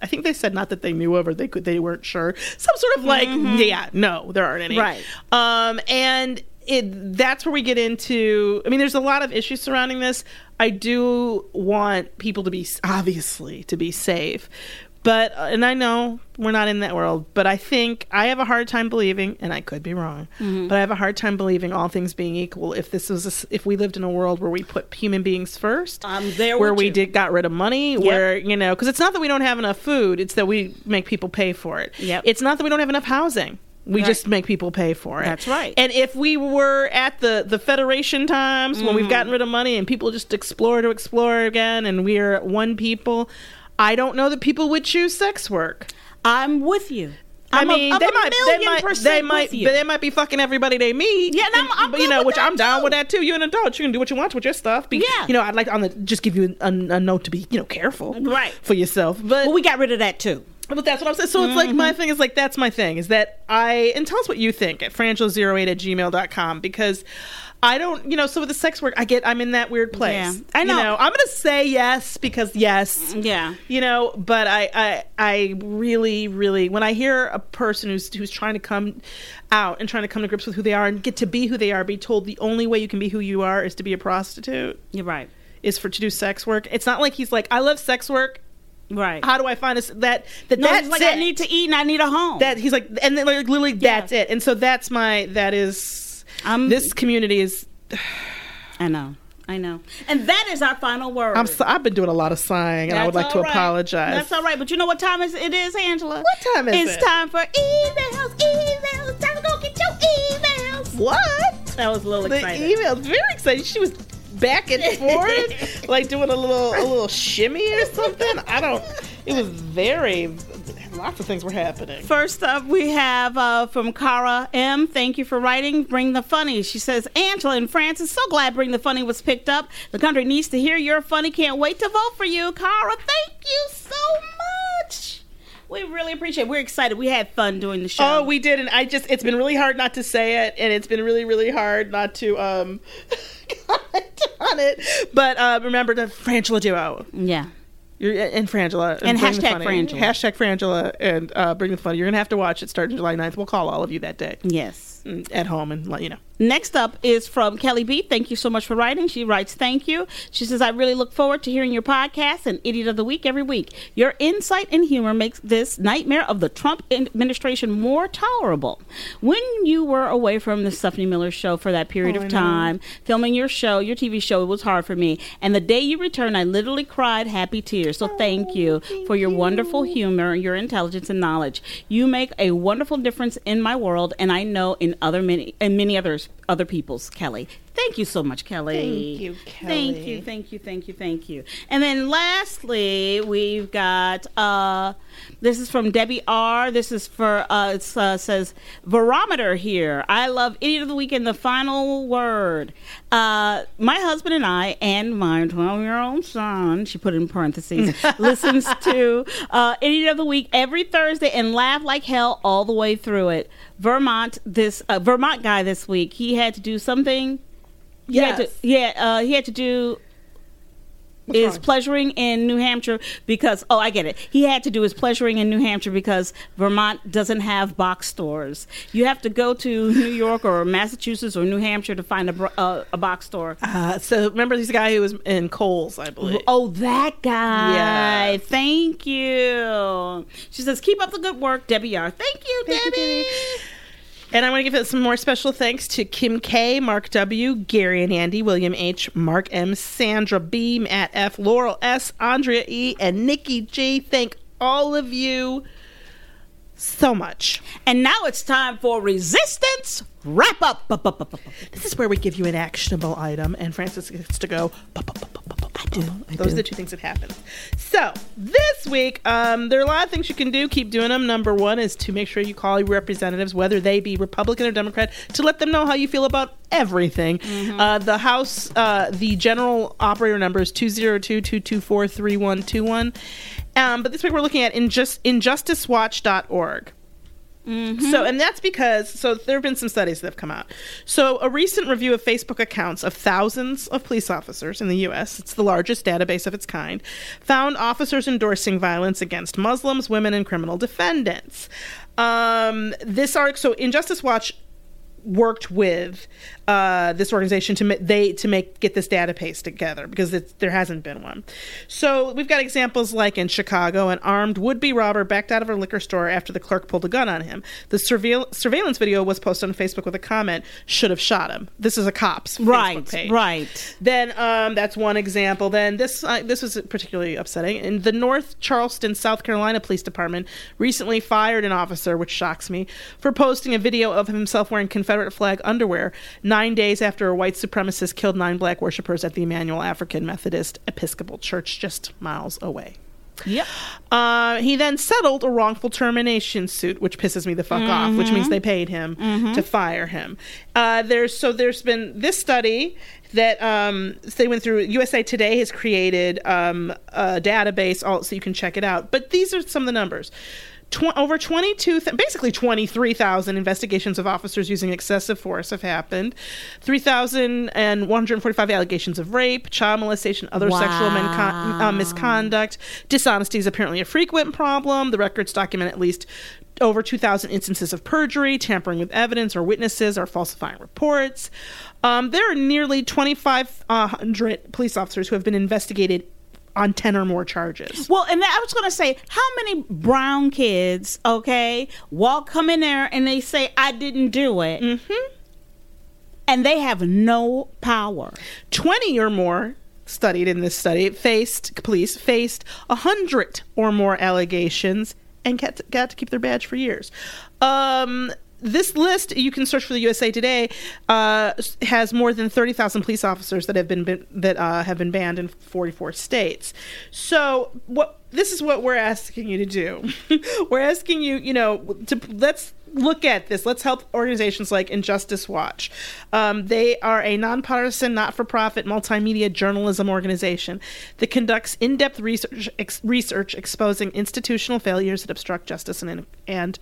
[SPEAKER 2] I think they said not that they knew of or they could they weren't sure. Some sort of like, yeah, no, there aren't any.
[SPEAKER 1] Mm-hmm. Right.
[SPEAKER 2] Um, and it that's where we get into. I mean, there's a lot of issues surrounding this. I do want people to be obviously to be safe, but uh, and I know we're not in that world, but I think I have a hard time believing, and I could be wrong,
[SPEAKER 1] Mm-hmm.
[SPEAKER 2] but I have a hard time believing all things being equal. If this was a if we lived in a world where we put human beings first,
[SPEAKER 1] I'm there
[SPEAKER 2] where we
[SPEAKER 1] you.
[SPEAKER 2] did got rid of money, where you know, because it's not that we don't have enough food; it's that we make people pay for it.
[SPEAKER 1] Yep.
[SPEAKER 2] It's not that we don't have enough housing. We
[SPEAKER 1] Right.
[SPEAKER 2] just make people pay for it.
[SPEAKER 1] That's right.
[SPEAKER 2] And if we were at the the Federation times when we've mm-hmm. gotten rid of money and people just explore to explore again, and we're one people, I don't know that people would choose sex work.
[SPEAKER 1] I'm with you.
[SPEAKER 2] I
[SPEAKER 1] I'm a-
[SPEAKER 2] mean,
[SPEAKER 1] I'm
[SPEAKER 2] they
[SPEAKER 1] a
[SPEAKER 2] might, they might, they might,
[SPEAKER 1] you.
[SPEAKER 2] but they might be fucking everybody they meet.
[SPEAKER 1] Yeah, and I'm- I'm
[SPEAKER 2] but, you know, which I'm down
[SPEAKER 1] too.
[SPEAKER 2] with that too. You're an adult. You can do what you want with your stuff. Be,
[SPEAKER 1] Yeah.
[SPEAKER 2] you know, I'd like on the just give you a, a note to be, you know, careful,
[SPEAKER 1] Right.
[SPEAKER 2] for yourself. But
[SPEAKER 1] Well, we got rid of that too.
[SPEAKER 2] But that's what I'm saying. So it's like
[SPEAKER 1] Mm-hmm.
[SPEAKER 2] my thing is like that's my thing is that I and tell us what you think at frangela08 at gmail.com because I don't you know, so with the sex work I get I'm in that weird place.
[SPEAKER 1] Yeah, I
[SPEAKER 2] You
[SPEAKER 1] know.
[SPEAKER 2] I'm gonna say yes because yes.
[SPEAKER 1] Yeah.
[SPEAKER 2] You know, but I, I I really, really when I hear a person who's who's trying to come out and trying to come to grips with who they are and get to be who they are, be told the only way you can be who you are is to be a prostitute,
[SPEAKER 1] You're right.
[SPEAKER 2] is for to do sex work. It's not like he's like, I love sex work.
[SPEAKER 1] Right.
[SPEAKER 2] How do I find this? that that
[SPEAKER 1] no,
[SPEAKER 2] that's
[SPEAKER 1] like
[SPEAKER 2] it
[SPEAKER 1] I need to eat and I need a home.
[SPEAKER 2] that he's like and then like literally
[SPEAKER 1] Yeah.
[SPEAKER 2] that's it and so that's my that is
[SPEAKER 1] I'm-
[SPEAKER 2] this community is [sighs]
[SPEAKER 1] I know. I know. And that is our final word.
[SPEAKER 2] i'm so, i've been doing a lot of sighing and i would
[SPEAKER 1] That's
[SPEAKER 2] like to
[SPEAKER 1] right.
[SPEAKER 2] apologize
[SPEAKER 1] That's all right. But you know what time is it is, Angela?
[SPEAKER 2] What time is
[SPEAKER 1] it's
[SPEAKER 2] it?
[SPEAKER 1] It's time for emails, emails. Time to go get your emails.
[SPEAKER 2] what
[SPEAKER 1] That was a little
[SPEAKER 2] the
[SPEAKER 1] exciting.
[SPEAKER 2] email very excited she was back and forth like doing a little a little shimmy or something i don't it was very lots of things were happening
[SPEAKER 1] First up, we have uh, from Cara M. Thank you for writing. Bring the funny. She says, Angela and Frances, so glad Bring the Funny was picked up. The country needs to hear your funny. Can't wait to vote for you, Cara. Thank you so much. We really appreciate. it. We're excited. We had fun doing the show.
[SPEAKER 2] Oh, we did, and I just it's been really hard not to say it, and it's been really, really hard not to um [laughs] [laughs] on it. But uh remember the Frangela duo.
[SPEAKER 1] yeah.
[SPEAKER 2] You're and Frangela
[SPEAKER 1] And
[SPEAKER 2] the
[SPEAKER 1] hashtag Frangela.
[SPEAKER 2] Hashtag Frangela and uh bring the funny. You're gonna have to watch it starting July 9th. We'll call all of you that day
[SPEAKER 1] Yes.
[SPEAKER 2] mm, at home and let you know.
[SPEAKER 1] Next up is from Kelly B. Thank you so much for writing. She writes, Thank you. She says, I really look forward to hearing your podcast and Idiot of the Week every week. Your insight and humor makes this nightmare of the Trump administration more tolerable. When you were away from the Stephanie Miller show for that period
[SPEAKER 2] Oh,
[SPEAKER 1] of time, filming your show, your TV show, it was hard for me. And the day you returned, I literally cried happy tears. So thank you for your wonderful humor, your intelligence, and knowledge. You make a wonderful difference in my world, and I know in other many and many others other people's. Kelly, thank you so much, Kelly.
[SPEAKER 2] Thank you, Kelly.
[SPEAKER 1] Thank you, thank you, thank you, thank you. And then lastly, we've got uh, this is from Debbie R. This is for uh, it uh, says barometer here. I love idiot of the week and the final word. Uh, my husband and I and my twelve-year-old son, she put it in parentheses, [laughs] listens to uh, idiot of the week every Thursday and laugh like hell all the way through it. Vermont, this uh, Vermont guy this week, he had to do something. He had to- yeah, uh, he had to do is pleasuring in New Hampshire because oh I get it. He had to do his pleasuring in New Hampshire because Vermont doesn't have box stores. You have to go to New York or Massachusetts or New Hampshire to find a uh, a box store.
[SPEAKER 2] Uh, so remember this guy who was in Kohl's, I believe.
[SPEAKER 1] Oh, that guy.
[SPEAKER 2] Yeah.
[SPEAKER 1] Thank you. She says, keep up the good work, Debbie R. Thank you,
[SPEAKER 2] Thank you,
[SPEAKER 1] Debbie.
[SPEAKER 2] And I want to give some more special thanks to Kim K, Mark W, Gary and Andy, William H, Mark M, Sandra B, Matt F, Laurel S, Andrea E, and Nikki G. Thank all of you so much.
[SPEAKER 1] And now it's time for resistance wrap up. Bup, bup, bup, bup, bup.
[SPEAKER 2] This is where we give you an actionable item, and Frances gets to go. "Bup, bup, bup, bup, bup, bup,
[SPEAKER 4] do. I
[SPEAKER 2] Those
[SPEAKER 4] do.
[SPEAKER 2] are the two things that happen. So this week, um, there are a lot of things you can do. Keep doing them. Number one is to make sure you call your representatives, whether they be Republican or Democrat, to let them know how you feel about everything. Uh, the House, uh, the general operator number is 202-224-3121. Um, but this week we're looking at injust- injusticewatch.org. So, and that's because, so there have been some studies that have come out. So, a recent review of Facebook accounts of thousands of police officers in the U.S., it's the largest database of its kind, found officers endorsing violence against Muslims, women, and criminal defendants. Um, this article, so Injustice Watch worked with uh, this organization to ma- they to make get this database together because it's, there hasn't been one. So we've got examples like in Chicago, an armed would-be robber backed out of a liquor store after the clerk pulled a gun on him. The surveil- surveillance video was posted on Facebook with a comment: "Should have shot him." This is a cop's Facebook
[SPEAKER 1] Right,
[SPEAKER 2] page.
[SPEAKER 1] right.
[SPEAKER 2] Then um, that's one example. Then this uh, this was particularly upsetting. In the North Charleston, South Carolina Police Department recently fired an officer, which shocks me, for posting a video of himself wearing Confederate flag underwear nine days after a white supremacist killed nine black worshippers at the Emanuel African Methodist Episcopal Church just miles away.
[SPEAKER 1] Yep.
[SPEAKER 2] Uh, he then settled a wrongful termination suit, which pisses me the fuck off, which means they paid him to fire him. Uh, there's so there's been this study that um, they went through. USA Today has created um, a database, all, so you can check it out. But these are some of the numbers. Tw- over 22, th- basically 23,000 investigations of officers using excessive force have happened. 3,145 allegations of rape, child molestation, other sexual mencon- uh, misconduct. Dishonesty is apparently a frequent problem. The records document at least over 2,000 instances of perjury, tampering with evidence or witnesses, or falsifying reports. Um, there are nearly 2,500 police officers who have been investigated on 10 or more charges.
[SPEAKER 1] Well, and I was going to say, how many brown kids, okay, walk come in there and they say, I didn't do it. Mm-hmm. And they have no power.
[SPEAKER 2] 20 or more studied in this study faced police faced 100 or more allegations and got to, got to keep their badge for years um this list you can search for the USA Today uh, has more than thirty thousand police officers that have been, been that uh, have been banned in forty four states. So what this is what we're asking you to do. [laughs] we're asking you, you know, to let's look at this. Let's help organizations like Injustice Watch. Um, they are a nonpartisan, not-for-profit multimedia journalism organization that conducts in-depth research, ex- research exposing institutional failures that obstruct justice and, and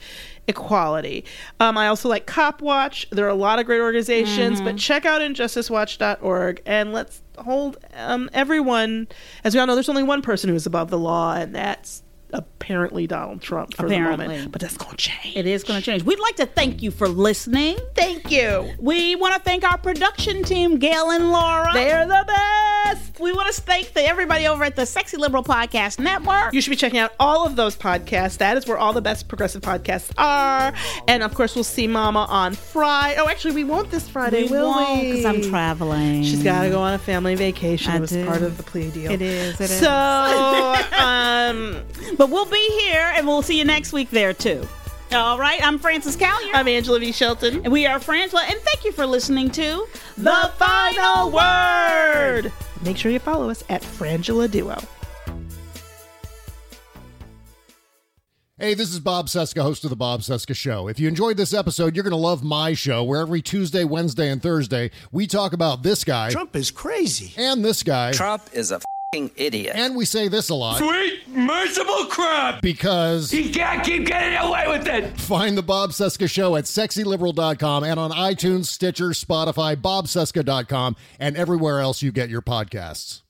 [SPEAKER 2] equality. Um, I also like Cop Watch. There are a lot of great organizations, but check out injusticewatch.org and let's hold um, everyone. As we all know, there's only one person who's above the law, and that's apparently Donald Trump for the
[SPEAKER 1] Apparently.
[SPEAKER 2] moment. But that's going to change.
[SPEAKER 1] It is going to change. We'd like to thank you for listening.
[SPEAKER 2] Thank you.
[SPEAKER 1] We want to thank our production team, Gail and Laura.
[SPEAKER 2] They're the best.
[SPEAKER 1] we want to thank the, everybody over at the Sexy Liberal Podcast Network.
[SPEAKER 2] You should be checking out all of those podcasts. That is where all the best progressive podcasts are. And of course, we'll see Mama on Friday. Oh, actually, we won't this Friday,
[SPEAKER 1] we
[SPEAKER 2] will
[SPEAKER 1] won't
[SPEAKER 2] we?
[SPEAKER 1] because I'm traveling.
[SPEAKER 2] She's got to go on a family vacation.
[SPEAKER 1] I
[SPEAKER 2] it was
[SPEAKER 1] do.
[SPEAKER 2] part of the plea deal.
[SPEAKER 1] It is, it is.
[SPEAKER 2] so, [laughs] um,
[SPEAKER 1] But we'll be here and we'll see you next week there too. All right, I'm Frances Callier.
[SPEAKER 2] I'm Angela V. Shelton.
[SPEAKER 1] and we are Frangela, and thank you for listening to
[SPEAKER 2] The final word. Make sure you follow us at Frangela Duo.
[SPEAKER 5] Hey, this is Bob Cesca, host of The Bob Cesca Show. If you enjoyed this episode, you're going to love my show, where every Tuesday, Wednesday, and Thursday, we talk about this guy
[SPEAKER 6] Trump is crazy.
[SPEAKER 5] and this guy.
[SPEAKER 7] Trump is a fing idiot.
[SPEAKER 5] And we say this a lot
[SPEAKER 8] Sweet, merciful crap!
[SPEAKER 5] because
[SPEAKER 8] He can't keep getting away with it!
[SPEAKER 5] find The Bob Cesca Show at sexyliberal.com and on iTunes, Stitcher, Spotify, bobcesca.com, and everywhere else you get your podcasts.